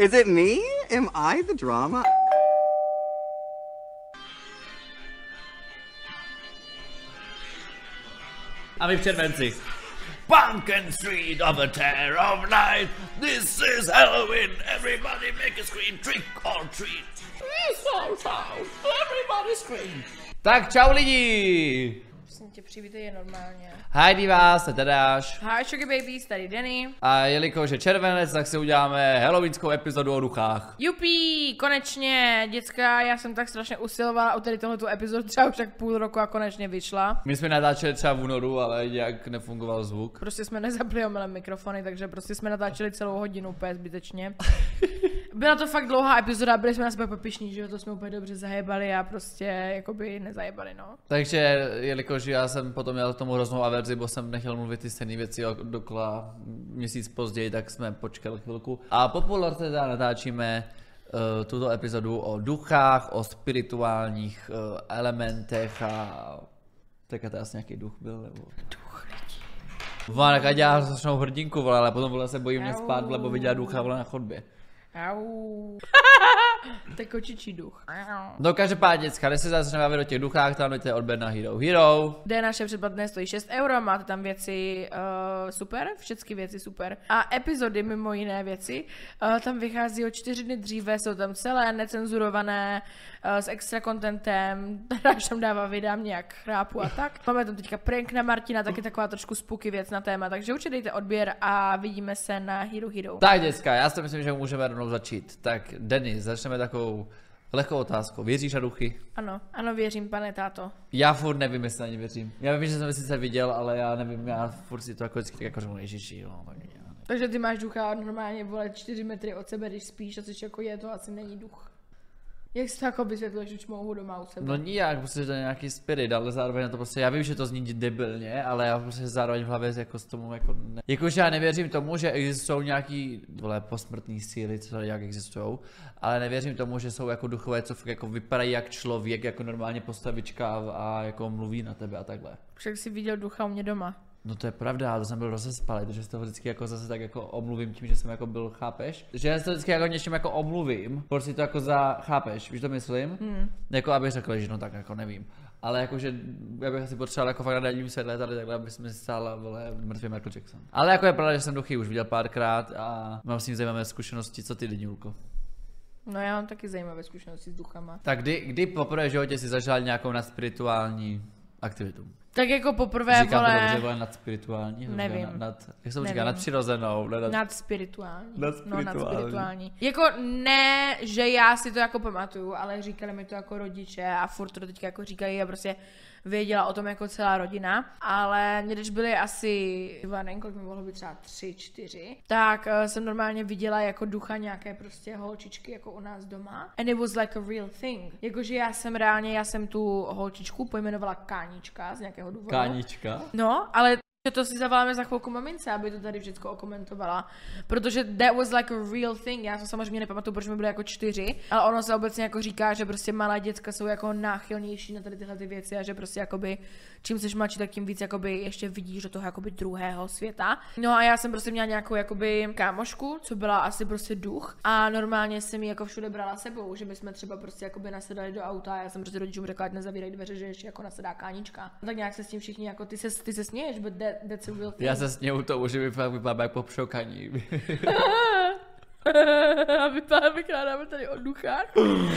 Is it me? Am I the drama? A my v červenci. Pumpkin Street of a Terror of Night. This is Halloween. Everybody make a scream. Trick or treat. Everybody scream. Tak čau lidi. Prosím tě, přivítej normálně. Heidi vás, to Tadáš. Hi Sugar Babies, tady Denny. A jelikož je červenec, tak si uděláme halloweenskou epizodu o duchách. Jupí, konečně, děcka, já jsem tak strašně usilovala o tady tohoto epizodu, třeba už tak půl roku a konečně vyšla. My jsme natáčeli třeba v únoru, ale nějak nefungoval zvuk. Prostě jsme nezapli mikrofony, takže prostě jsme natáčeli celou hodinu úplně zbytečně. Byla to fakt dlouhá epizoda, byli jsme na sebe popišní, že jo, to jsme úplně dobře zajebali a prostě jakoby nezajebali, no. Takže, jelikož já jsem potom měl tomu hroznou averzi, bo jsem nechtěl mluvit ty stejné věci dokola měsíc později, tak jsme počkali chvilku. A po půl roce teda natáčíme uh, tuto epizodu o duchách, o spirituálních uh, elementech a tak to asi nějaký duch byl, nebo... Duch lidí. Vole, tak dělá strašnou hrdinku, vole, ale potom vole se bojím mě spát, lebo viděla ducha vole na chodbě. Ow. to je kočičí duch. No každopádně, než se začneme bavit o těch duchách, tam dojte odběr na Hero Hero. Kde naše předplatné stojí 6 euro, máte tam věci uh, super, všechny věci super. A epizody, mimo jiné věci, uh, tam vychází o čtyři dny dříve, jsou tam celé necenzurované, uh, s extra contentem, Tadáš tam dává videa, nějak chrápu a tak. Máme tam teďka prank na Martina, taky taková trošku spooky věc na téma, takže určitě dejte odběr a vidíme se na Hero Hero. Tak děcka, já si myslím, že můžeme rovnou začít. Tak Denis, začneme takovou lehkou otázkou. Věříš na duchy? Ano, ano, věřím, pane táto. Já furt nevím, jestli na ně věřím. Já vím, že jsem sice viděl, ale já nevím, já furt si to jako vždycky tak jako řeknu, ježiši, jo. Takže ty máš ducha normálně, vole, 4 metry od sebe, když spíš a jsi jako je, to asi není duch. Jak si to jako vysvětluješ, že čmouhu doma u sebe? No nijak, prostě to je nějaký spirit, ale zároveň na to prostě, já vím, že to zní debilně, ale já prostě zároveň v hlavě jako s tomu jako ne. Jakože já nevěřím tomu, že existují nějaký, vole, posmrtný síly, co tady jak existují, ale nevěřím tomu, že jsou jako duchové, co fakt jako vypadají jak člověk, jako normálně postavička a, a jako mluví na tebe a takhle. Však jsi viděl ducha u mě doma. No to je pravda, to jsem byl rozespalý, takže si to vždycky jako zase tak jako omluvím tím, že jsem jako byl, chápeš? Že já si to vždycky jako něčím jako omluvím, proč si to jako za, chápeš, víš to myslím? Hmm. Jako abych řekl, že no tak jako nevím. Ale jakože já bych asi potřeboval jako fakt na denním světle tady takhle, aby jsme stála vole mrtvý Michael Jackson. Ale jako je pravda, že jsem duchy už viděl párkrát a mám s ním zajímavé zkušenosti, co ty lidi, Julko? No já mám taky zajímavé zkušenosti s duchama. Tak kdy, kdy poprvé v životě si zažil nějakou nadspirituální aktivitu? Tak jako poprvé, Říkám to vole, dobře, vole, nadspirituální? Nevím. Nad, nad, jak se to říká, Nevím. nadpřirozenou, ne nad, nad spirituální. No, Nadspirituální. nad spirituální. Jako ne, že já si to jako pamatuju, ale říkali mi to jako rodiče a furt to teďka jako říkají a prostě věděla o tom jako celá rodina, ale mě když byly asi, dva, nevím, kolik mi mohlo být třeba tři, čtyři, tak uh, jsem normálně viděla jako ducha nějaké prostě holčičky jako u nás doma. And it was like a real thing. Jakože já jsem reálně, já jsem tu holčičku pojmenovala Kánička z nějakého důvodu. Kánička? No, ale že to si zavoláme za chvilku mamince, aby to tady všechno okomentovala. Protože that was like a real thing. Já to samozřejmě nepamatuju, protože jsme byli jako čtyři, ale ono se obecně jako říká, že prostě malá děcka jsou jako náchylnější na tady tyhle ty věci a že prostě jakoby čím jsi mladší, tak tím víc jakoby ještě vidíš do toho jakoby druhého světa. No a já jsem prostě měla nějakou jakoby kámošku, co byla asi prostě duch a normálně jsem ji jako všude brala sebou, že my jsme třeba prostě jakoby nasedali do auta a já jsem prostě rodičům řekla, ať nezavírají dveře, že ještě jako nasedá kánička. Tak nějak se s tím všichni jako ty se, ty se směješ, but that, that's a real thing. Já se sněhu tomu, že mi fakt vypadá jak po přokaní. a vypadá, vykládáme tady o duchách.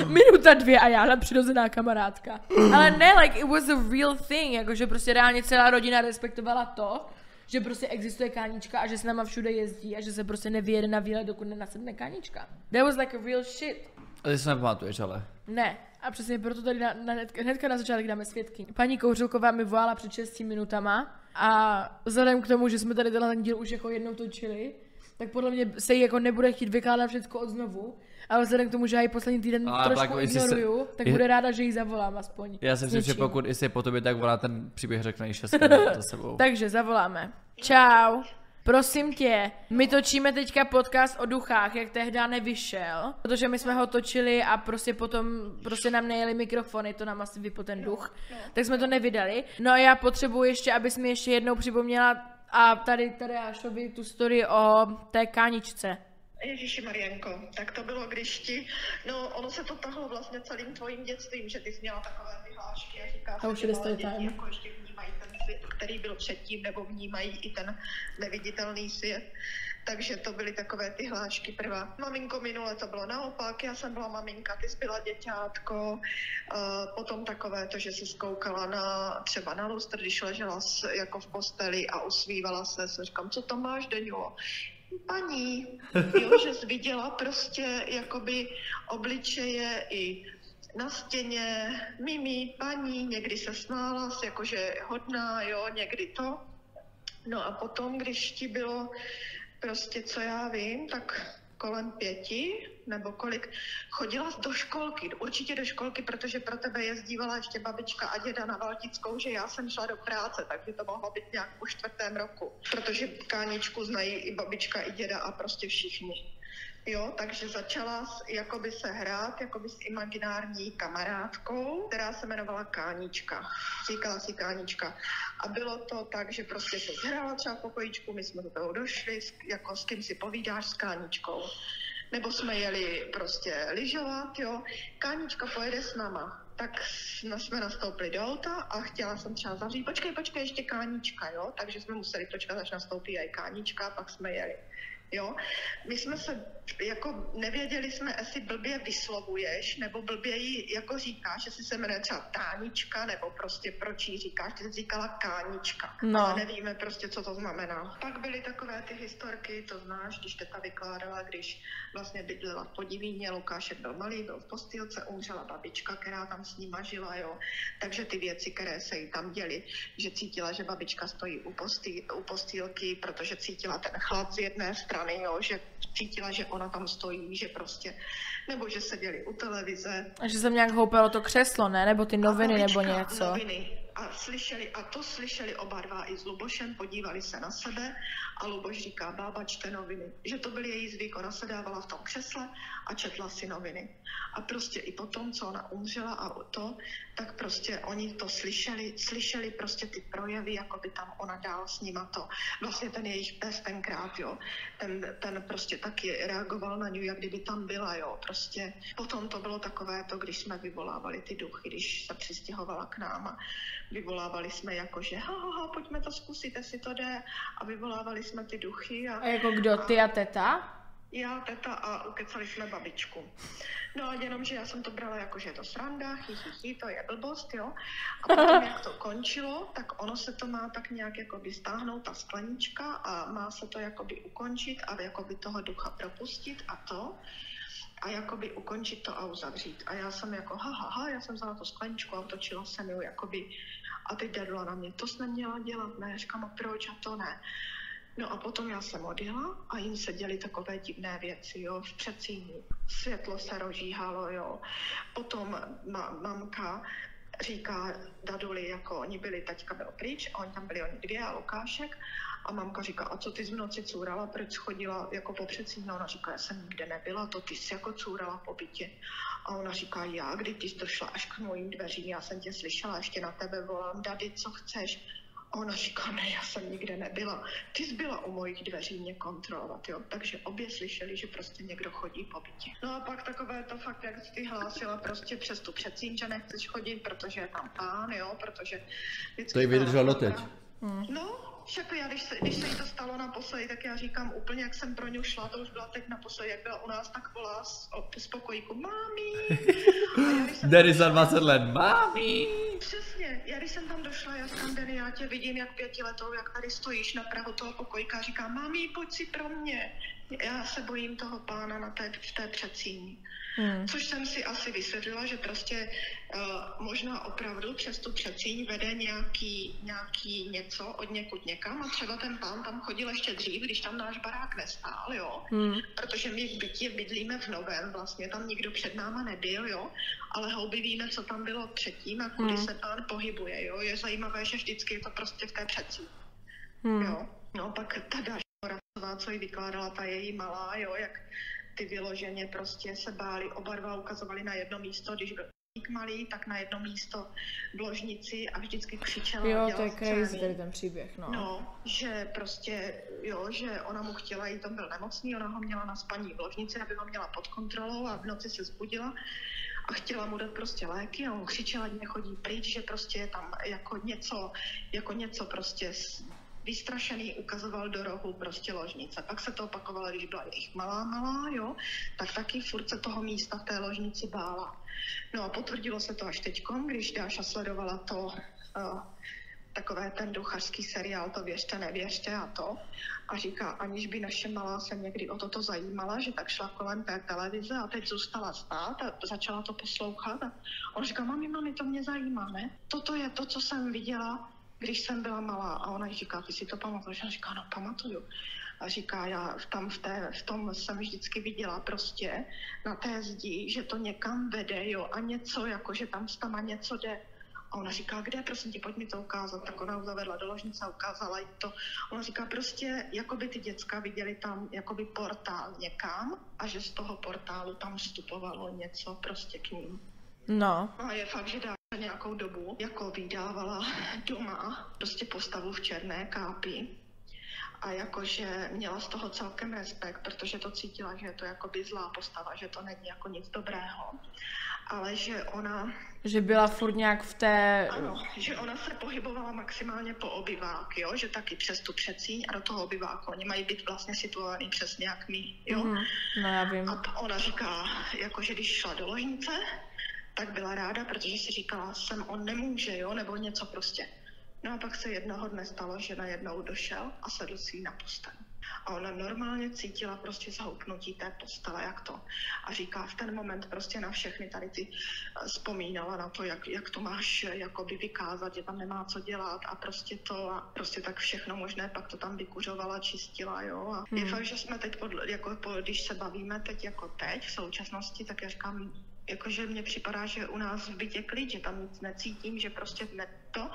Minuta dvě a já přirozená kamarádka. Ale ne, like it was a real thing, jakože prostě reálně celá rodina respektovala to, že prostě existuje kánička a že s náma všude jezdí a že se prostě nevyjede na výlet, dokud nenasedne kánička. That was like a real shit. A ty se nepamatuješ, ale. Ne. A přesně proto tady na, na hnedka, hnedka na začátek dáme svědky. Paní Kouřilková mi volala před 6 minutama a vzhledem k tomu, že jsme tady tenhle ten díl už jako jednou točili, tak podle mě se jí jako nebude chtít vykládat všechno od znovu, ale vzhledem k tomu, že já ji poslední týden Ale trošku pak, jestli se- ignoruju, tak je- bude ráda, že ji zavolám aspoň. Já si myslím, že pokud je po tobě, tak ona ten příběh řekne i šestkrát za sebou. Takže zavoláme. Čau. Prosím tě, my točíme teďka podcast o duchách, jak tehdy nevyšel, protože my jsme ho točili a prostě potom prostě nám nejeli mikrofony, to nám asi vypl ten duch, tak jsme to nevydali. No a já potřebuji ještě, abys mi ještě jednou připomněla a tady tady Ašovi tu story o té káničce. Ježíši Marienko, tak to bylo, když ti, no ono se to tahlo vlastně celým tvojím dětstvím, že ty jsi měla takové ty hlášky a říká A už že je malé děti jako ještě vnímají ten svět, který byl předtím, nebo vnímají i ten neviditelný svět. Takže to byly takové ty hlášky prvá. Maminko, minule to bylo naopak, já jsem byla maminka, ty jsi byla děťátko. Uh, potom takové to, že se skoukala na, třeba na lustr, když ležela jako v posteli a usmívala se, se říkám, co tam máš, Deňulo? Paní, jo, že jsi viděla prostě jakoby obličeje i na stěně, mimi, paní, někdy se smála, jakože hodná, jo, někdy to. No a potom, když ti bylo prostě, co já vím, tak kolem pěti, nebo kolik, chodila do školky, určitě do školky, protože pro tebe jezdívala ještě babička a děda na Valtickou, že já jsem šla do práce, takže to mohlo být nějak po čtvrtém roku, protože káničku znají i babička, i děda a prostě všichni. Jo, takže začala s, jakoby se hrát jakoby s imaginární kamarádkou, která se jmenovala Kánička. Říkala si Kánička. A bylo to tak, že prostě se zhrála třeba v pokojíčku, my jsme do toho došli, jako s kým si povídáš s Káničkou. Nebo jsme jeli prostě lyžovat, jo. Kánička pojede s náma. Tak jsme jsme nastoupili do auta a chtěla jsem třeba zavřít, počkej, počkej, ještě Kánička, jo. Takže jsme museli počkat, až nastoupí i Kánička, pak jsme jeli. Jo? My jsme se, jako nevěděli jsme, jestli blbě vyslovuješ, nebo blbě jí jako říkáš, jestli se jmenuje třeba Tánička, nebo prostě proč jí říkáš, ty jsi říkala Kánička. No. Ale nevíme prostě, co to znamená. Pak byly takové ty historky, to znáš, když teta vykládala, když vlastně bydlela v Podivíně, Lukášek byl malý, byl v postýlce, umřela babička, která tam s ním žila, jo. Takže ty věci, které se jí tam děly, že cítila, že babička stojí u, postý, u postýlky, protože cítila ten chlad z jedné strany, jo, že cítila, že ona tam stojí, že prostě, nebo že seděli u televize, A že jsem nějak houpalo to křeslo, ne? Nebo ty noviny, nebo něco. Noviny. A slyšeli, a to slyšeli oba dva i s Lubošem, podívali se na sebe a Luboš říká, bába čte noviny. Že to byl její zvyk, ona se dávala v tom křesle a četla si noviny. A prostě i potom, co ona umřela a to, tak prostě oni to slyšeli, slyšeli prostě ty projevy, jako by tam ona dál s nima to. Vlastně ten jejich pes tenkrát, jo, ten, ten prostě taky reagoval na ní, jak kdyby tam byla, jo, prostě. Potom to bylo takové to, když jsme vyvolávali ty duchy, když se přistěhovala k nám a vyvolávali jsme jako, že ha, ha, ha, pojďme to zkusit, jestli to jde a vyvolávali jsme ty duchy a A jako kdo, ty a teta? Já, teta a ukecali jsme babičku. No a jenom, že já jsem to brala jako, že je to sranda, chy, chy, chy, to je blbost, jo. A potom, jak to končilo, tak ono se to má tak nějak jakoby stáhnout, ta sklenička a má se to jakoby ukončit a jakoby toho ducha propustit a to a jakoby ukončit to a uzavřít. A já jsem jako, ha, ha, ha, já jsem vzala tu skleničku a otočila jsem ju jakoby a teď dadla na mě, to jsem neměla dělat, ne, říkám, a proč a to ne. No a potom já jsem odjela a jim se děly takové divné věci, jo, v předsíni. Světlo se rozžíhalo, jo. Potom ma- mamka říká Daduli, jako oni byli, taťka byl pryč, a oni tam byli oni dvě a Lukášek. A mamka říká, a co ty v noci cůrala, proč chodila jako po předsíni? A ona říká, já jsem nikde nebyla, to ty jsi jako cůrala po bytě. A ona říká, já, kdy ty jsi došla až k mojím dveřím, já jsem tě slyšela, ještě na tebe volám, Dady, co chceš? A ona říká, ne, já jsem nikde nebyla. Ty jsi byla u mojich dveří mě kontrolovat, jo. Takže obě slyšeli, že prostě někdo chodí po bytě. No a pak takové to fakt, jak jsi ty hlásila prostě přes tu předsíň, že nechceš chodit, protože je tam pán, jo, protože... vždycky To byla vydrželo dobrá. doteď. No, však já, když se, když se jí to stalo naposledy, tak já říkám úplně, jak jsem pro ňu šla, to už byla teď naposledy, jak byla u nás, tak volá z, o, z pokojíku, Derry za 20 let, mami. Přesně, já když jsem tam došla, já říkám, Denny, já tě vidím jak pětiletou, jak tady stojíš na prahu toho pokojka říkám, mami, pojď si pro mě. Já se bojím toho pána na té, v té předsíni. Hmm. Což jsem si asi vysvětlila, že prostě uh, možná opravdu přes tu předsíň vede nějaký, nějaký něco od někud někam a třeba ten pán tam chodil ještě dřív, když tam náš barák nestál, jo. Hmm. Protože my v bytě bydlíme v novém, vlastně tam nikdo před náma nebyl, jo, ale houby víme, co tam bylo předtím a kudy Hmm. se pán pohybuje, jo. Je zajímavé, že vždycky je to prostě v té předsíni. Hmm. Jo. No pak ta Moravcová, co jí vykládala ta její malá, jo, jak ty vyloženě prostě se báli, oba dva ukazovali na jedno místo, když byl malý, tak na jedno místo v ložnici a vždycky křičela. Jo, to je crazy tady ten příběh, no. No, že prostě, jo, že ona mu chtěla jít, on byl nemocný, ona ho měla na spaní v ložnici, aby ho měla pod kontrolou a v noci se zbudila a chtěla mu dát prostě léky a on křičela, ať nechodí pryč, že prostě je tam jako něco, jako něco prostě vystrašený ukazoval do rohu prostě ložnice. Pak se to opakovalo, když byla jejich malá, malá, jo, tak taky furt se toho místa v té ložnici bála. No a potvrdilo se to až teďkom, když Dáša sledovala to, uh, takové ten duchařský seriál, to věřte, nevěřte a to. A říká, aniž by naše malá se někdy o toto zajímala, že tak šla kolem té televize a teď zůstala stát a začala to poslouchat. A on říká, mami, mami, to mě zajímá, ne? Toto je to, co jsem viděla, když jsem byla malá. A ona říká, ty si to pamatuješ? A říká, no pamatuju. A říká, já tam v, té, v tom jsem vždycky viděla prostě na té zdi, že to někam vede, jo, a něco, jako že tam s tama něco jde. A ona říká, kde, prosím tě, pojď mi to ukázat. Tak ona ho zavedla do ložnice a ukázala jí to. Ona říká, prostě, jako by ty děcka viděli tam jakoby portál někam a že z toho portálu tam vstupovalo něco prostě k ním. No. No a je fakt, že dá nějakou dobu jako vydávala doma prostě postavu v černé kápi a jakože měla z toho celkem respekt, protože to cítila, že je to jakoby zlá postava, že to není jako nic dobrého, ale že ona Že byla furt nějak v té... ano, že ona se pohybovala maximálně po obyvák, jo, že taky přes tu přecíň a do toho obyváku. Oni mají být vlastně situovaný přesně jak my, jo. Mhm. No já vím. A ona říká, jako že když šla do ložnice, tak byla ráda, protože si říkala, sem on nemůže, jo, nebo něco prostě. No a pak se jednoho dne stalo, že najednou došel a sedl si na postel. A ona normálně cítila prostě zhoupnutí té postele, jak to. A říká v ten moment prostě na všechny tady ty eh, vzpomínala na to, jak, jak to máš eh, jakoby vykázat, že tam nemá co dělat a prostě to a prostě tak všechno možné, pak to tam vykuřovala, čistila, jo. A hmm. je fakt, že jsme teď, pod, jako, po, když se bavíme teď jako teď v současnosti, tak já říkám, jakože mně připadá, že u nás v bytě klid, že tam nic necítím, že prostě ne to.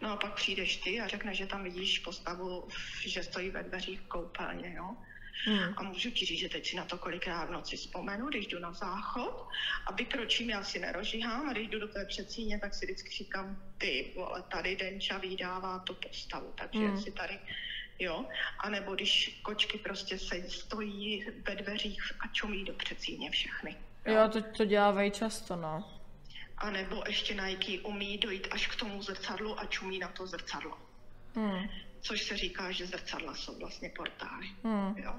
No a pak přijdeš ty a řekneš, že tam vidíš postavu, že stojí ve dveřích koupelně, jo. Hmm. A můžu ti říct, že teď si na to kolikrát v noci vzpomenu, když jdu na záchod a vykročím, já si nerožíhám a když jdu do té přecíně, tak si vždycky říkám, ty vole, tady Denča vydává tu postavu, takže Hmm. hmm. si tady, jo. A nebo když kočky prostě se stojí ve dveřích a čumí do přecíně všechny. Jo, to, to dělávají často, no. A nebo ještě Nike umí dojít až k tomu zrcadlu a čumí na to zrcadlo. Hmm. Což se říká, že zrcadla jsou vlastně portály. Hmm. Jo?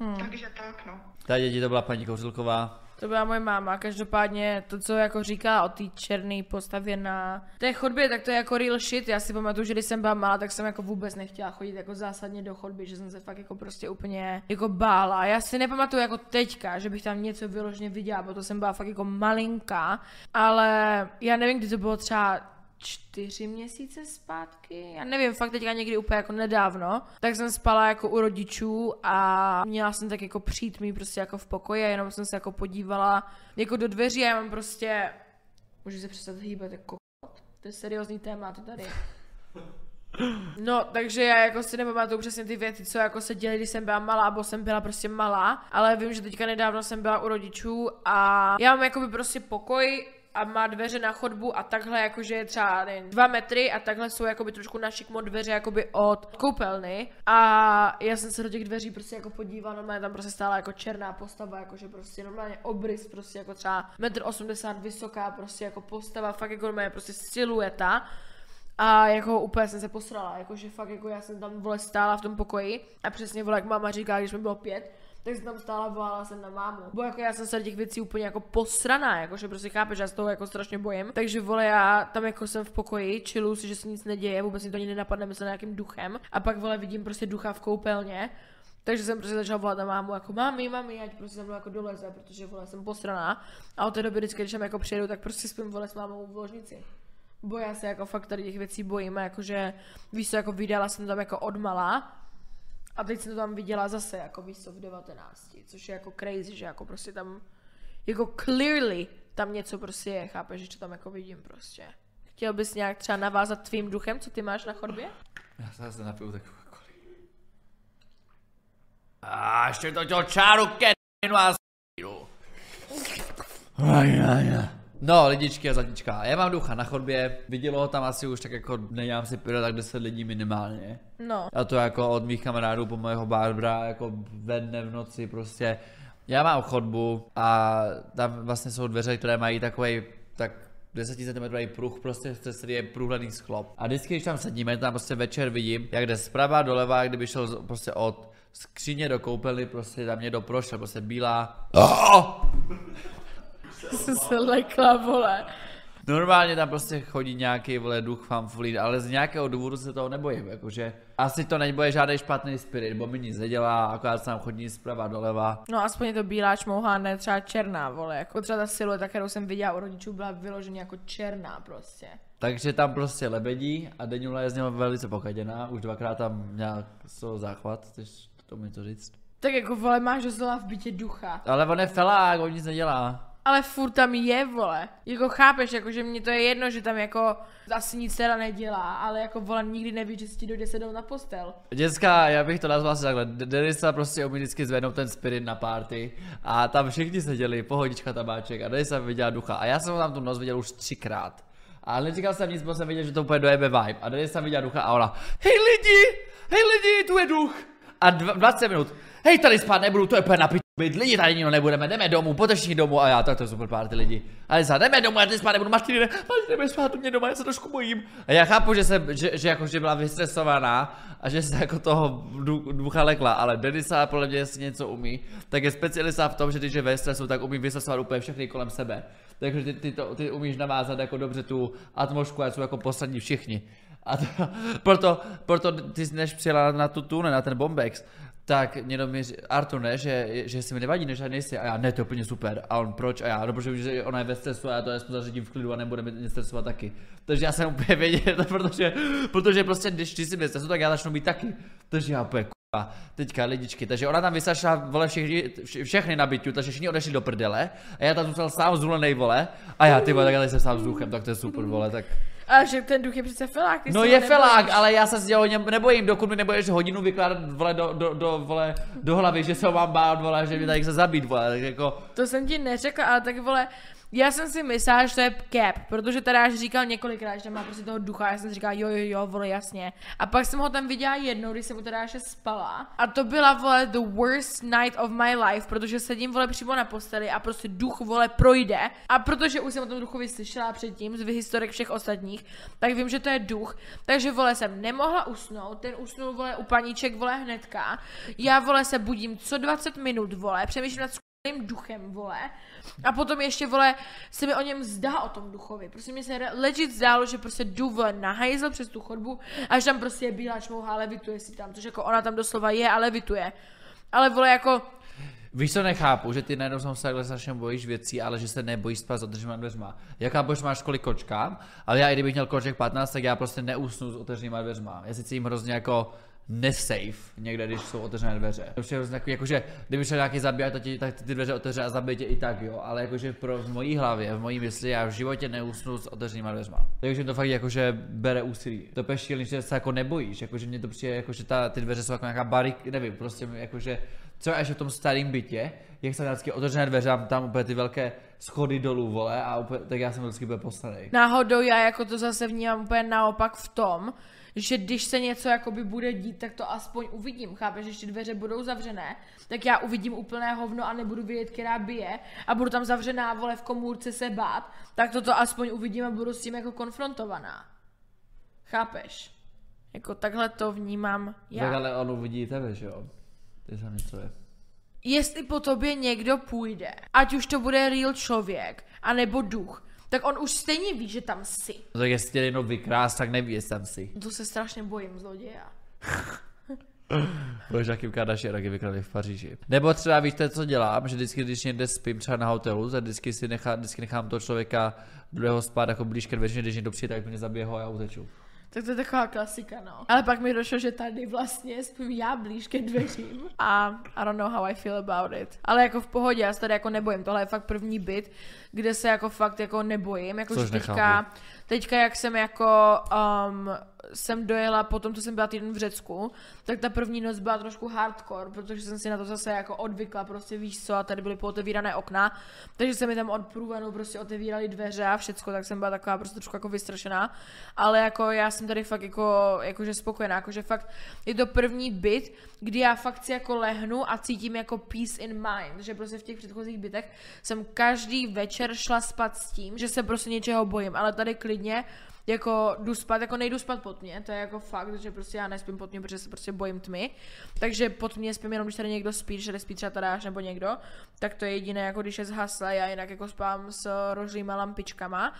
Hmm. Takže tak, no. Tady děti to byla paní Kouřilková. To byla moje máma. Každopádně to, co jako říká o té černé postavě na té chodbě, tak to je jako real shit. Já si pamatuju, že když jsem byla malá, tak jsem jako vůbec nechtěla chodit jako zásadně do chodby, že jsem se fakt jako prostě úplně jako bála. Já si nepamatuju jako teďka, že bych tam něco vyloženě viděla, protože jsem byla fakt jako malinká, ale já nevím, kdy to bylo třeba čtyři měsíce zpátky, já nevím, fakt teďka někdy úplně jako nedávno, tak jsem spala jako u rodičů a měla jsem tak jako přijít mi prostě jako v pokoji a jenom jsem se jako podívala jako do dveří a já mám prostě, můžu se přestat hýbat jako to je seriózní téma to tady. No, takže já jako si nepamatuju přesně ty věci, co jako se děly, když jsem byla malá, nebo jsem byla prostě malá, ale vím, že teďka nedávno jsem byla u rodičů a já mám jakoby prostě pokoj a má dveře na chodbu a takhle jakože je třeba nevím, dva metry a takhle jsou jakoby trošku našikmo dveře jakoby od koupelny. A já jsem se do těch dveří prostě jako podívala, normálně tam prostě stála jako černá postava, jakože prostě normálně obrys, prostě jako třeba metr 80 vysoká prostě jako postava, fakt jako normálně prostě silueta. A jako úplně jsem se posrala, jakože fakt jako já jsem tam vole stála v tom pokoji a přesně vole jak máma říká, když mi bylo pět, tak jsem tam stála, volala jsem na mámu. Bo jako já jsem se těch věcí úplně jako posraná, jakože prostě chápeš, já z toho jako strašně bojím. Takže vole já tam jako jsem v pokoji, chillu si, že se nic neděje, vůbec mi to ani nenapadne, myslím nějakým duchem. A pak vole vidím prostě ducha v koupelně. Takže jsem prostě začala volat na mámu jako mami, mami, ať prostě se mnou jako doleze, protože vole jsem posraná. A od té doby vždycky, když tam jako přijedu, tak prostě spím vole s mámou v ložnici. Bo já se jako fakt tady těch věcí bojím, jakože víš co, jako vydala jsem tam jako odmala a teď jsem to tam viděla zase jako víš v 19, což je jako crazy, že jako prostě tam jako clearly tam něco prostě je, chápeš, že to tam jako vidím prostě. Chtěl bys nějak třeba navázat tvým duchem, co ty máš na chodbě? Já se zase napiju tak Coca-Coly. A ještě to čáru ke a s***u. No, lidičky a zlatička. Já mám ducha na chodbě, vidělo ho tam asi už tak jako, nedělám si pyro, tak 10 lidí minimálně. No. A to jako od mých kamarádů po mého Barbara, jako ve dne, v noci prostě. Já mám chodbu a tam vlastně jsou dveře, které mají takový tak 10 cm pruh, prostě přes je průhledný sklop. A vždycky, když tam sedíme, tam prostě večer vidím, jak jde zprava doleva, jak kdyby šel prostě od skříně do koupelny, prostě tam někdo prošel, prostě bílá. Oh! Jsem se lekla, vole. Normálně tam prostě chodí nějaký vole duch fanfulín, ale z nějakého důvodu se toho nebojím, jakože asi to nebude žádný špatný spirit, bo mi nic nedělá, akorát se tam chodí zprava doleva. No aspoň je to bílá čmouhá, ne třeba černá, vole. Jako třeba ta silueta, kterou jsem viděla u rodičů, byla vyloženě jako černá prostě. Takže tam prostě lebedí a Denula je z něho velice pokaděná, už dvakrát tam toho záchvat, chceš to mi to říct. Tak jako, vole, máš doslova v bytě ducha. Ale on je felák, on nic nedělá. Ale furt tam je, vole. Jako chápeš, jako, že mně to je jedno, že tam jako asi nic teda nedělá, ale jako, vole, nikdy neví, že si ti dojde sednout na postel. Děcka, já bych to nazval asi takhle, Denisa prostě umí vždycky zvednout ten spirit na party a tam všichni seděli, pohodička tabáček a Denisa viděla ducha a já jsem ho tam tu noc viděl už třikrát. A neříkal jsem nic, protože jsem viděl, že to úplně dojebe vibe. A Denisa viděla ducha a ona, hej lidi, hej lidi, tu je duch. A dva, 20 minut, hej tady spát nebudu, to je úplně být, lidi tady nikdo nebudeme, jdeme domů, všichni domů a já, tak to je super party lidi. A Denisa, jdeme domů, já tady spát nebudu, Martiny, ne, Martiny, jdeme spát mě doma, já se trošku bojím. A já chápu, že, se, že, že, jako, že byla vystresovaná a že se jako toho du- ducha lekla, ale Denisa podle mě, jestli něco umí, tak je specialista v tom, že když je ve stresu, tak umí vystresovat úplně všechny kolem sebe. Takže ty, ty, to, ty umíš navázat jako dobře tu atmosféru, jsou jako poslední všichni. A to, proto, proto ty jsi než přijela na tu tune, na ten Bombex, tak někdo mi ři- Artur ne, že, že si mi nevadí, než nejsi. A já, ne, to je úplně super. A on, proč? A já, no, protože ona je ve stresu a já to aspoň zařídím v klidu a nebude mě stresovat taky. Takže já jsem úplně věděl, protože, protože prostě, když ty jsi ve stresu, tak já začnu být taky. Takže já úplně k***a, teďka lidičky. Takže ona tam vysašla vole všechny, vš- všechny na byťu, takže všichni odešli do prdele. A já tam zůstal sám zvolený vole. A já ty vole, tak já jsem sám s duchem, tak to je super vole, tak. A že ten duch je přece felák. No se je felák, nebojíš. ale já se z něho ne- nebojím, dokud mi nebudeš hodinu vykládat vole do, do, do, vole, do hlavy, že se ho mám bát, vole, že mě tady chce zabít, vole, tak jako, To jsem ti neřekla, ale tak vole, já jsem si myslela, že to je cap, protože Tadáš říkal několikrát, že tam má prostě toho ducha, já jsem si říkala, jo, jo, jo, vole, jasně. A pak jsem ho tam viděla jednou, když jsem u Tadáše spala. A to byla, vole, the worst night of my life, protože sedím, vole, přímo na posteli a prostě duch, vole, projde. A protože už jsem o tom duchovi slyšela předtím, z historek všech ostatních, tak vím, že to je duch. Takže, vole, jsem nemohla usnout, ten usnul, vole, u paníček, vole, hnedka. Já, vole, se budím co 20 minut, vole, přemýšlím nad duchem, vole. A potom ještě, vole, se mi o něm zdá o tom duchovi. Prostě mi se legit zdálo, že prostě jdu, vole, na hajzl přes tu chodbu a že tam prostě je bílá čmouha levituje si tam, což jako ona tam doslova je a levituje. Ale vole, jako, víš co nechápu, že ty najednou se takhle strašně bojíš věcí, ale že se nebojíš spát s otevřenýma dveřma. Jak chápu, že máš kolik kočka, ale já i kdybych měl koček 15, tak já prostě neusnu s otevřenýma dveřma. Já si cítím hrozně jako nesafe někde, když jsou otevřené dveře. To je hrozně takový, jakože kdyby šel nějaký zabíjat, tak, ti- tak ty dveře otevře a zabije tě i tak, jo. Ale jakože pro, v mojí hlavě, v mojí mysli, já v životě neusnu s otevřenýma dveřma. Takže to fakt jakože bere úsilí. To šílený, že se jako nebojíš, jakože mě to přijde, jakože ta, ty dveře jsou jako nějaká barik, nevím, prostě jakože co až v tom starém bytě, jak jsem vždycky otevřené dveře, tam úplně ty velké schody dolů, vole, a úplně, tak já jsem vždycky byl poslaný. náhodou já jako to zase vnímám úplně naopak v tom, že když se něco jakoby bude dít, tak to aspoň uvidím. Chápeš, že ještě dveře budou zavřené, tak já uvidím úplné hovno a nebudu vědět, která bije a budu tam zavřená, vole, v komůrce se bát, tak toto aspoň uvidím a budu s tím jako konfrontovaná. Chápeš? Jako takhle to vnímám já. Tak ale on uvidí tebe, že jo? Je za něco je. Jestli po tobě někdo půjde, ať už to bude real člověk, anebo duch, tak on už stejně ví, že tam jsi. No tak jestli tě jenom vykrás, tak neví, jestli tam si. To se strašně bojím zloděja. Budeš jaký Kardashian, taky vykradli v Paříži. Nebo třeba víte, co dělám, že vždycky, když někde spím třeba na hotelu, tak vždycky si nechá, vždycky nechám toho člověka druhého spát jako blíž ke dveři, když někdo přijde, tak mě zabije ho a já uteču. Tak to je taková klasika, no. Ale pak mi došlo, že tady vlastně spím já blíž ke dveřím. A I don't know how I feel about it. Ale jako v pohodě, já se tady jako nebojím. Tohle je fakt první byt, kde se jako fakt jako nebojím. Jako Což už teďka, nechápu. Teďka jak jsem jako um, jsem dojela po tom, co jsem byla týden v Řecku, tak ta první noc byla trošku hardcore, protože jsem si na to zase jako odvykla, prostě víš co, a tady byly pootevírané okna, takže se mi tam od průvanu prostě otevíraly dveře a všecko, tak jsem byla taková prostě trošku jako vystrašená, ale jako já jsem tady fakt jako, jakože spokojená, jakože fakt je to první byt, kdy já fakt si jako lehnu a cítím jako peace in mind, že prostě v těch předchozích bytech jsem každý večer šla spát s tím, že se prostě něčeho bojím, ale tady klidně nie, jako jdu spát, jako nejdu spát pod mě, to je jako fakt, že prostě já nespím pod mě, protože se prostě bojím tmy, takže pod mě spím jenom, když tady někdo spí, že spí třeba tadáš nebo někdo, tak to je jediné, jako když je zhasla, já jinak jako spám s rožlýma lampičkama.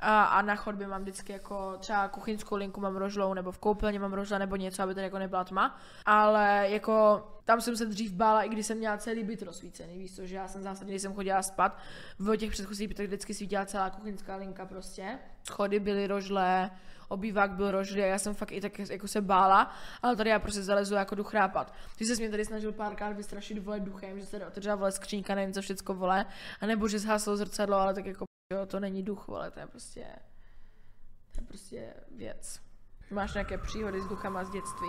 A, a na chodbě mám vždycky jako třeba kuchyňskou linku mám rožlou, nebo v koupelně mám rožla nebo něco, aby tady jako nebyla tma, ale jako tam jsem se dřív bála, i když jsem měla celý byt rozsvícený, víš co, že já jsem zásadně, když jsem chodila spát, v těch předchozích bytech vždycky svítila celá kuchyňská linka prostě, schody byly rožlé, obývák byl rožlý a já jsem fakt i tak jako se bála, ale tady já prostě zalezu jako jdu chrápat. Ty se mě tady snažil párkrát vystrašit vole duchem, že se otevřela vole skřínka, nevím co všecko vole, anebo že zhaslo zrcadlo, ale tak jako jo, to není duch, vole, to je prostě, to je prostě věc. Máš nějaké příhody s duchama z dětství?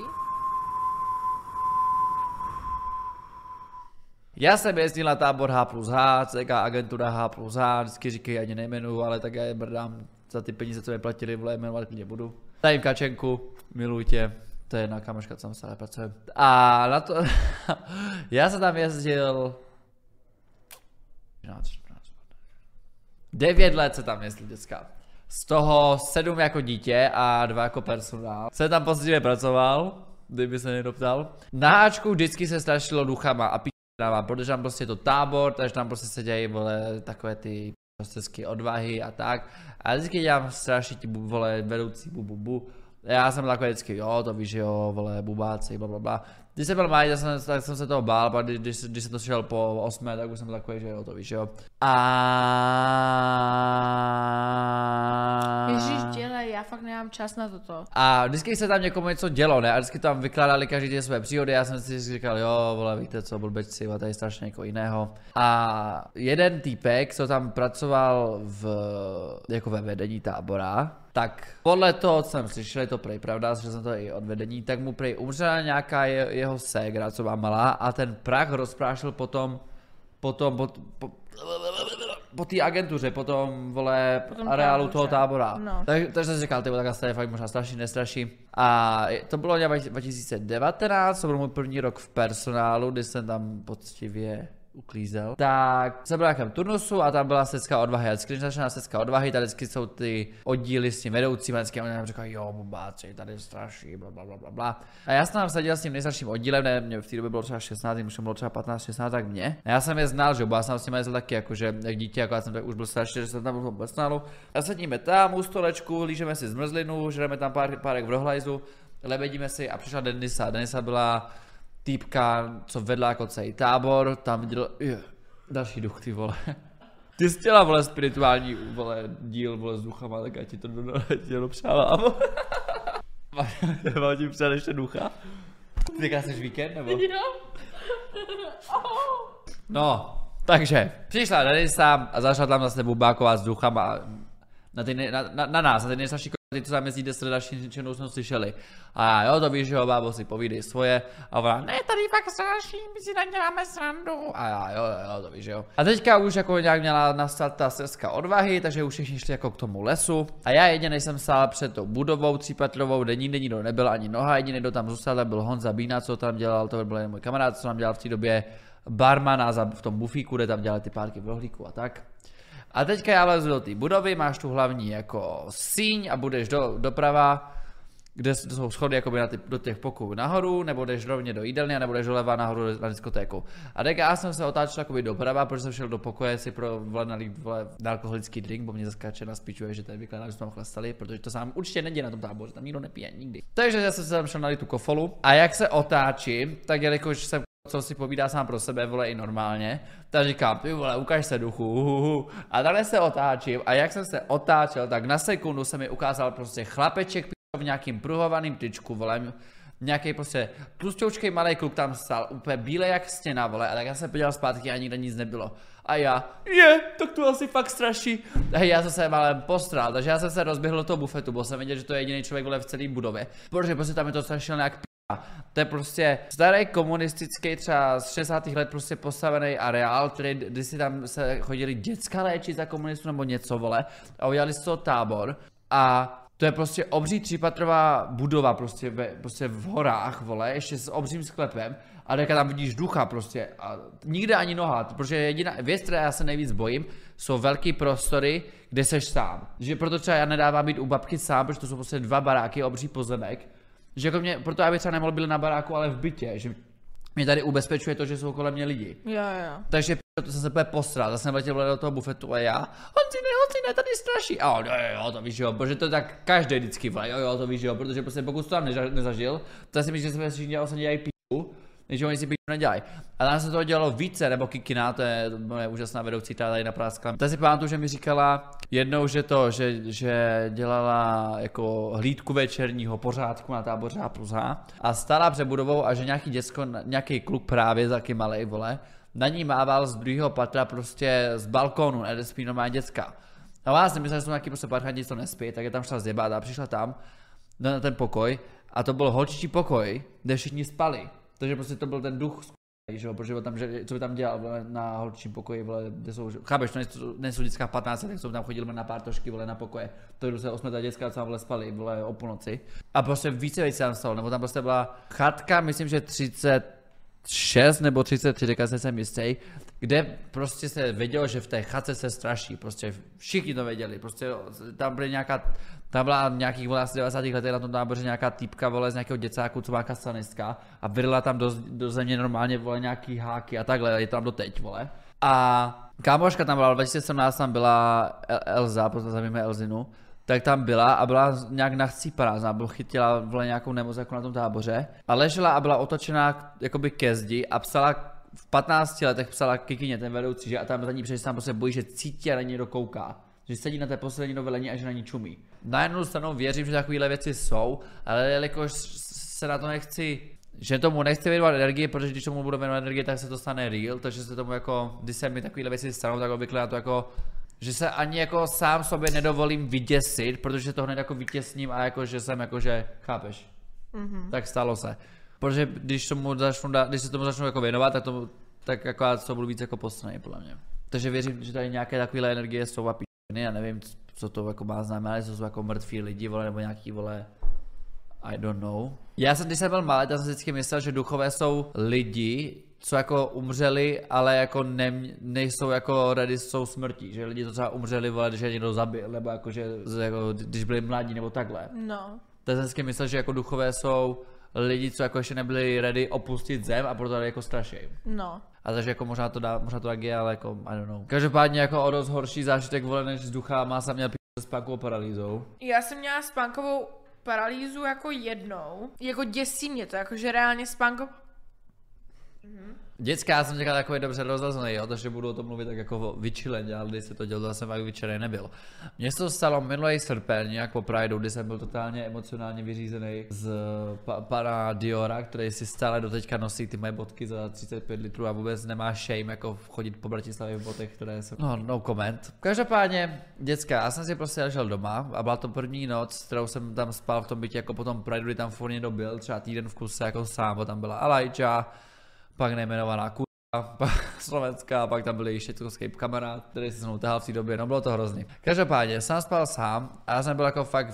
Já jsem jezdil na tábor H plus H, CK agentura H plus H, vždycky říkají, ani nejmenuju, ale tak já je brdám za ty peníze, co mi platili, vole, jmenovat klidně budu. Tady Kačenku, miluji tě, to je jedna kamoška, co tam stále pracuje. A na to, já jsem tam jezdil 9 let se tam jezdil děcka. Z toho 7 jako dítě a 2 jako personál. Jsem tam poctivě pracoval, kdyby se někdo ptal. Na Ačku vždycky se strašilo duchama a dává, protože tam prostě je to tábor, takže tam prostě se dějí vole takové ty prostředky odvahy a tak. A vždycky dělám strašně ti vole vedoucí bu, bu, bu. Já jsem takový vždycky, jo, to víš, jo, vole, bubáci, bla, bla, bla. Když jsem byl malý, tak jsem, tak jsem se toho bál, pak když, když, jsem to šel po osmé, tak už jsem takový, že jo, to víš, jo. A... Já fakt nemám čas na toto. A vždycky se tam někomu něco dělo, ne? A vždycky tam vykládali každý ty své příhody, já jsem si říkal, jo, vole, víte co, blbečci, a tady strašně někoho jiného. A jeden týpek, co tam pracoval v, jako ve vedení tábora, tak podle toho, co jsem slyšel, je to prej pravda, že jsem to i od vedení, tak mu prej umřela nějaká je, jeho ségra, co má malá, a ten prach rozprášil potom, potom, po, po, po té agentuře, potom, vole, Potom areálu táboře. toho tábora. No. Tak, takže jsem říkal, ty vole, tak asi to je fakt možná strašný, nestraší. A to bylo nějak 2019, to byl můj první rok v personálu, kdy jsem tam poctivě uklízel. Tak jsem byl nějakém turnusu a tam byla secka odvahy. A vždycky, když začíná secka odvahy, tady vždycky jsou ty oddíly s tím vedoucím a vždycky oni nám říkají, jo, bubáci, tady straší, bla, bla, bla, bla. A já jsem tam seděl s tím nejstarším oddílem, ne, mě v té době bylo třeba 16, už bylo třeba 15, 16, tak mě. A já jsem je znal, že bo já jsem s nimi jezdil taky, jakože jak dítě, jako já jsem tak už byl starší, že jsem tam byl tom personálu. A sedíme tam u stolečku, lížeme si zmrzlinu, žereme tam pár, párek v rohlajzu, lebedíme si a přišla Denisa. Denisa byla týpka, co vedla jako celý tábor, tam viděl, je, další duch, ty vole. Ty jsi chtěla, vole, spirituální, vole, díl, vole, s duchama, tak já ti to, dopřávám. Mám ti přát ještě ducha? Teďka jsi víkend, nebo? Jo? No, takže, přišla Denisa a začala tam zase bubákovat s duchama na, ty, na, na, na nás, na ty nejstarší ty, tam jezdí 10 další černou jsme slyšeli. A jo, to víš, že jo, bábo si povídej svoje. A ona, ne, tady fakt strašný, my si naděláme srandu. A já, jo, jo, jo, to víš, že jo. A teďka už jako nějak měla nastat ta seska odvahy, takže už všichni šli jako k tomu lesu. A já jediný jsem stál před tou budovou třípatrovou, kde nikde nikdo nebyl, ani noha, jediný, kdo tam zůstal, byl Honza Bína, co tam dělal, to byl můj kamarád, co tam dělal v té době barmana v tom bufíku, kde tam dělali ty párky v rohlíku a tak. A teďka já lezu do té budovy, máš tu hlavní jako síň a budeš do, doprava, kde jsou schody jakoby na ty, do těch pokojů nahoru, nebo jdeš rovně do jídelny, nebo jdeš doleva nahoru na diskotéku. A teďka já jsem se otáčel jakoby doprava, protože jsem šel do pokoje si pro vole, alkoholický drink, bo mě zaskáče na spíčuje, že tady vykládá, že jsme chlastali, protože to sám určitě neděje na tom táboře, tam nikdo nepije nikdy. Takže já jsem se tam šel nalít tu kofolu a jak se otáčím, tak jelikož jsem co si povídá sám pro sebe, vole, i normálně. Tak říkám, ty vole, ukaž se duchu, uhuhu. A takhle se otáčím a jak jsem se otáčel, tak na sekundu se mi ukázal prostě chlapeček v nějakým pruhovaným tyčku, vole, nějaký prostě tlustoučkej malý kluk tam stál, úplně bílej jak stěna, vole, a tak já se podíval zpátky a nikde nic nebylo. A já, je, tak to asi fakt straší. Hej, já jsem se malem postral, takže já jsem se rozběhl do toho bufetu, bo jsem věděl, že to je jediný člověk vole v celé budově. Protože prostě tam je to strašil nějak p***a. To je prostě starý komunistický třeba z 60. let prostě postavený areál, který, kdy si tam se chodili děcka léčit za komunistů nebo něco, vole. A udělali z toho tábor. A to je prostě obří třípatrová budova prostě, ve, prostě v horách, vole, ještě s obřím sklepem. A teďka tam vidíš ducha prostě. A nikde ani noha, protože jediná věc, která já se nejvíc bojím, jsou velký prostory, kde seš sám. Že proto třeba já nedávám být u babky sám, protože to jsou prostě dva baráky, obří pozemek. Že jako mě, proto bych třeba nemohl být na baráku, ale v bytě, že mě tady ubezpečuje to, že jsou kolem mě lidi. Jo, jo. Takže to jsem se úplně posral, zase jsem letěl do toho bufetu a já, Honzi ne, Honzi ne, tady straší. A on, jo, jo, jo, to víš, jo, protože to tak každý vždycky vole, jo, jo, to víš, jo, protože prostě pokud to tam nezažil, to si myslím, že se všichni dělali, se dělají píču, než oni si píču nedělají. A tam se toho dělalo více, nebo Kikina, to je moje úžasná vedoucí, která tady napráskla. Tak si pamatuju, že mi říkala jednou, že to, že, že dělala jako hlídku večerního pořádku na táboře A a stála před budovou a že nějaký děcko, nějaký kluk právě, taky malej, vole, na ní mával z druhého patra prostě z balkónu, ne, spí normálně děcka. A vás nemyslel, že jsou nějaký prostě parchanti, co nespí, tak je tam šla zjebat a přišla tam na ten pokoj a to byl holčičí pokoj, kde všichni spali. Takže prostě to byl ten duch že jo, protože tam, že, co by tam dělal vole, na holčičím pokoji, vole, kde jsou, že- chápeš, to nejsou, nejsou dětská v 15, tak jsou tam chodili na pártošky, vole, na pokoje, to se osmeta dětská, co tam vole spali, vole, o půlnoci. A prostě více věcí tam stalo, nebo tam prostě byla chatka, myslím, že 36 nebo 33, teďka se jsem jistý, kde prostě se vědělo, že v té chatce se straší, prostě všichni to věděli, prostě tam byly nějaká, tam byla nějakých vole, asi 90. letech na tom táboře nějaká týpka vole z nějakého děcáku, co má kastanistka a vyrila tam do, do země normálně vole nějaký háky a takhle, je tam doteď vole. A kámoška tam byla, 2017 tam byla El- Elza, protože zavíme Elzinu, tak tam byla a byla nějak nachcípaná, byl chytila vole nějakou nemoc jako na tom táboře a ležela a byla otočená jakoby ke zdi a psala v 15 letech psala Kikině, ten vedoucí, že a tam za ní přesně tam prostě bojí, že cítí a na ní někdo kouká. Že sedí na té poslední novelení a že na ní čumí. Na jednu stranu věřím, že takovéhle věci jsou, ale jelikož se na to nechci že tomu nechci věnovat energii, protože když tomu budu věnovat energii, tak se to stane real, takže se tomu jako, když se mi takovéhle věci stanou, tak obvykle na to jako že se ani jako sám sobě nedovolím vyděsit, protože to hned jako vytěsním a jako, že jsem jako, že chápeš. Mm-hmm. Tak stalo se. Protože když, tomu začnu, když se tomu začnu jako věnovat, tak, to, tak jako já to budu víc jako postraný, podle mě. Takže věřím, že tady nějaké takovéhle energie jsou a já nevím, co to jako má znamenat, jestli to jsou jako mrtví lidi, vole, nebo nějaký, vole, I don't know. Já jsem, když jsem byl malý, tak jsem vždycky myslel, že duchové jsou lidi, co jako umřeli, ale jako ne, nejsou jako ready s tou smrtí, že lidi to třeba umřeli, vole, když je někdo zabil, nebo jako, že, jako, když byli mladí, nebo takhle. No. Tak jsem vždycky myslel, že jako duchové jsou lidi, co jako ještě nebyli ready opustit zem a proto tady jako straší. No. A takže jako možná to dá, možná to tak je, ale jako, I don't know. Každopádně jako o dost horší zážitek vole než s duchama jsem měl s pákovou paralýzou. Já jsem měla spánkovou paralýzu jako jednou. Jako děsí mě to, jakože reálně spánko... Dětská jsem říkal takový dobře rozlazený, jo, takže budu o tom mluvit tak jako vyčileně, ale když se to dělo, jsem tak vyčerej nebyl. Mně se to stalo minulý srpen, nějak po Prideu, kdy jsem byl totálně emocionálně vyřízený z pa- pana Diora, který si stále doteďka nosí ty moje bodky za 35 litrů a vůbec nemá shame jako chodit po Bratislavě v botech, které jsou... No, no comment. Každopádně, dětská, já jsem si prostě ležel doma a byla to první noc, kterou jsem tam spal v tom bytě jako po tom Prideu, kdy tam furt někdo byl, třeba týden v kuse jako sám, tam byla Alajča, pak nejmenovaná kurva, pak slovenská, pak tam byl její štětkovský kamarád, který se mnou tahal v té době, no bylo to hrozný. Každopádně, sám spal sám a já jsem byl jako fakt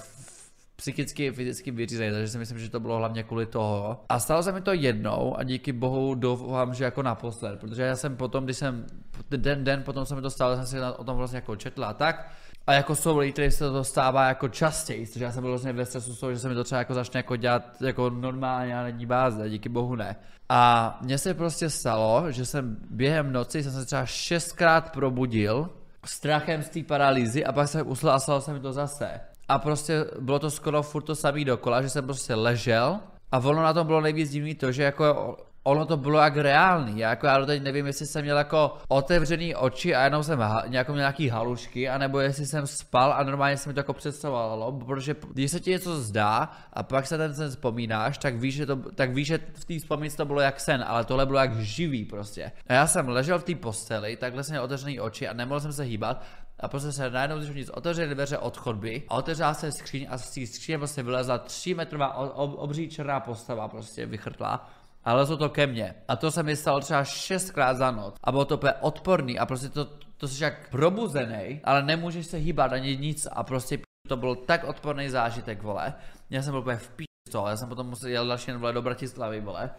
psychicky, fyzicky vyřízený, takže si myslím, že to bylo hlavně kvůli toho. A stalo se mi to jednou a díky bohu doufám, že jako naposled, protože já jsem potom, když jsem, den, den potom se mi to stalo, jsem si o tom vlastně jako četl a tak, a jako jsou lidi, se to stává jako častěji, protože já jsem byl vlastně ve stresu z toho, že se mi to třeba jako začne jako dělat jako normálně a není báze, díky bohu ne. A mně se prostě stalo, že jsem během noci jsem se třeba šestkrát probudil strachem z té paralýzy a pak jsem usl a stalo se mi to zase. A prostě bylo to skoro furt to samý dokola, že jsem prostě ležel a ono na tom bylo nejvíc divný to, že jako ono to bylo jak reálný, já jako já doteď nevím, jestli jsem měl jako otevřený oči a jenom jsem ha, jako nějaký halušky, anebo jestli jsem spal a normálně se mi to jako představovalo, protože když se ti něco zdá a pak se ten sen vzpomínáš, tak víš, že, to, tak víš, že v té vzpomínce to bylo jak sen, ale tohle bylo jak živý prostě. A já jsem ležel v té posteli, takhle jsem měl otevřený oči a nemohl jsem se hýbat a prostě se najednou když nic otevřeli dveře od chodby a otevřela se skříň a z té skříně prostě vylezla 3 metrová ob, obří černá postava prostě vychrtlá a lezlo to ke mně. A to se mi stalo třeba šestkrát za noc. A bylo to úplně odporný a prostě to, to jsi jak probuzený, ale nemůžeš se hýbat ani nic a prostě to byl tak odporný zážitek, vole. Já jsem byl úplně v pí já jsem potom musel jel další vole, do Bratislavy, vole.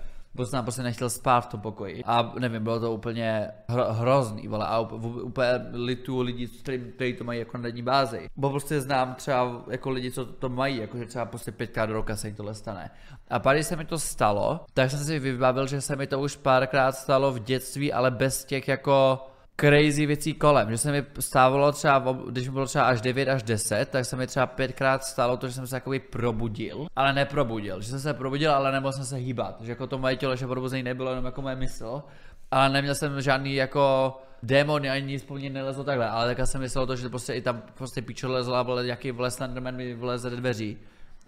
Jsem prostě nechtěl spát v tom pokoji. A nevím, bylo to úplně hro, hrozný, vole. A úplně, litu lidí, kteří, to mají jako na denní bázi. Bo prostě znám třeba jako lidi, co to mají, jako že třeba prostě pětkrát do roka se jim tohle stane. A když se mi to stalo, tak jsem si vybavil, že se mi to už párkrát stalo v dětství, ale bez těch jako crazy věcí kolem, že se mi stávalo třeba, když bylo třeba až 9 až 10, tak se mi třeba pětkrát stalo to, že jsem se jakoby probudil, ale neprobudil, že jsem se probudil, ale nemohl jsem se hýbat, že jako to moje tělo, že probuzení nebylo jenom jako moje mysl, ale neměl jsem žádný jako démony ani nic po mně nelezlo takhle, ale tak jsem myslel to, že prostě i tam prostě píčo lezla, vole, jaký vole Slenderman mi vleze do dveří.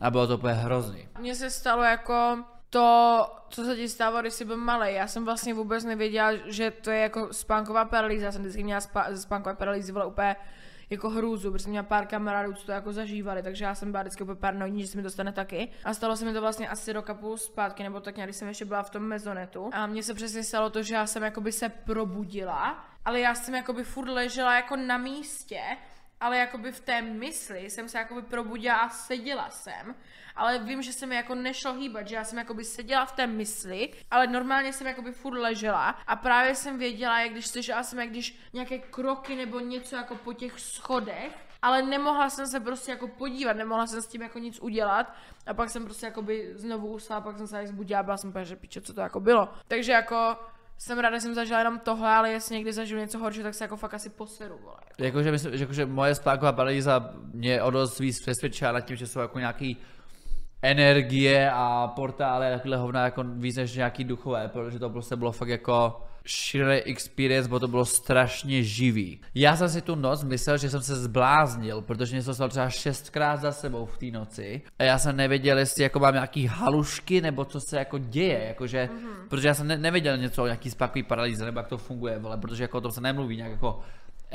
A bylo to úplně hrozný. Mně se stalo jako to, co se ti stávalo, když jsi byl malý. Já jsem vlastně vůbec nevěděla, že to je jako spánková paralýza. Já jsem vždycky měla spa- ze spánkové paralýzy byla úplně jako hrůzu, protože jsem měla pár kamarádů, co to jako zažívali, takže já jsem byla vždycky úplně paranoidní, že se mi to stane taky. A stalo se mi to vlastně asi rok a půl zpátky, nebo tak nějak, když jsem ještě byla v tom mezonetu. A mně se přesně stalo to, že já jsem jakoby se probudila, ale já jsem jakoby furt ležela jako na místě, ale jakoby v té mysli jsem se jakoby probudila a seděla jsem, ale vím, že se mi jako nešlo hýbat, že já jsem jakoby seděla v té mysli, ale normálně jsem jakoby furt ležela. A právě jsem věděla, jak když slyšela jsem, jak když nějaké kroky nebo něco jako po těch schodech, ale nemohla jsem se prostě jako podívat, nemohla jsem s tím jako nic udělat. A pak jsem prostě jakoby znovu usla, pak jsem se tady zbudila byla jsem úplně, že piče, co to jako bylo. Takže jako jsem ráda, že jsem zažila jenom tohle, ale jestli někdy zažiju něco horšího, tak se jako fakt asi poseru, vole. Jakože, myslím, že jakože moje spánková paralýza mě o dost víc přesvědčila nad tím, že jsou jako nějaký energie a portály a takhle hovna jako víc než nějaký duchové, protože to prostě bylo fakt jako šílený experience, bo to bylo strašně živý. Já jsem si tu noc myslel, že jsem se zbláznil, protože mě to stalo třeba šestkrát za sebou v té noci a já jsem nevěděl, jestli jako mám nějaký halušky nebo co se jako děje, jakože, mm-hmm. protože já jsem ne- nevěděl něco o nějaký spánkový paralýze nebo jak to funguje, vole, protože jako o tom se nemluví nějak jako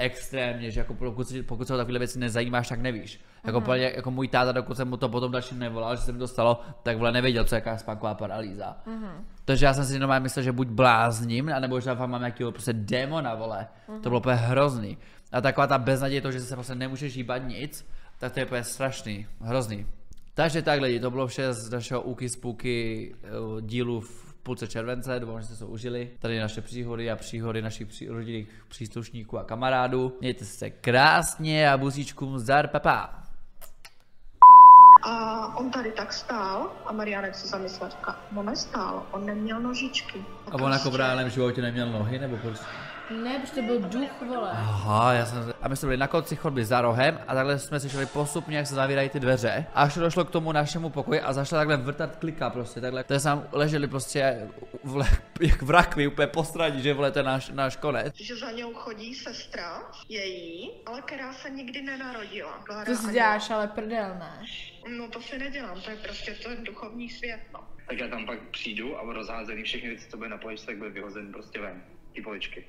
extrémně, že jako pokud, si, pokud se o takové věci nezajímáš, tak nevíš. Jako, mm. jako můj táta, dokud jsem mu to potom další nevolal, že se mi to stalo, tak vole nevěděl, co je jaká spánková paralýza. Mm. Takže já jsem si normálně myslel, že buď blázním, anebo že tam mám nějakého prostě démona, vole. Mm. To bylo úplně hrozný. A taková ta beznaděj, to, že se prostě nemůžeš hýbat nic, tak to je úplně strašný, hrozný. Takže tak lidi, to bylo vše z našeho Uky Spooky eh, dílu v půlce července, doufám, že jste se užili. Tady naše příhody a příhody našich pří, rodinných příslušníků a kamarádů. Mějte se krásně a buzíčkům zdar, papa. A on tady tak stál a Marianek se zamyslel, říká, no nestál, on neměl nožičky. A on jako v reálném životě neměl nohy, nebo proč? Ne, protože to byl duch, vole. Aha, já jsem, a my jsme byli na konci chodby za rohem a takhle jsme si šli postupně, jak se zavírají ty dveře. A až to došlo k tomu našemu pokoji a začala takhle vrtat klika prostě, takhle. Takže jsme leželi prostě vle, jak v rakvi, úplně postraní, že vole, to je náš, náš konec. Že za něou chodí sestra její, ale která se nikdy nenarodila. To si děláš ale prdel, ne? No to si nedělám, to je prostě ten duchovní svět, no. Tak já tam pak přijdu a rozházený všechny věci, co bude na poličce, tak bude vyhozen prostě ven. Ty poličky.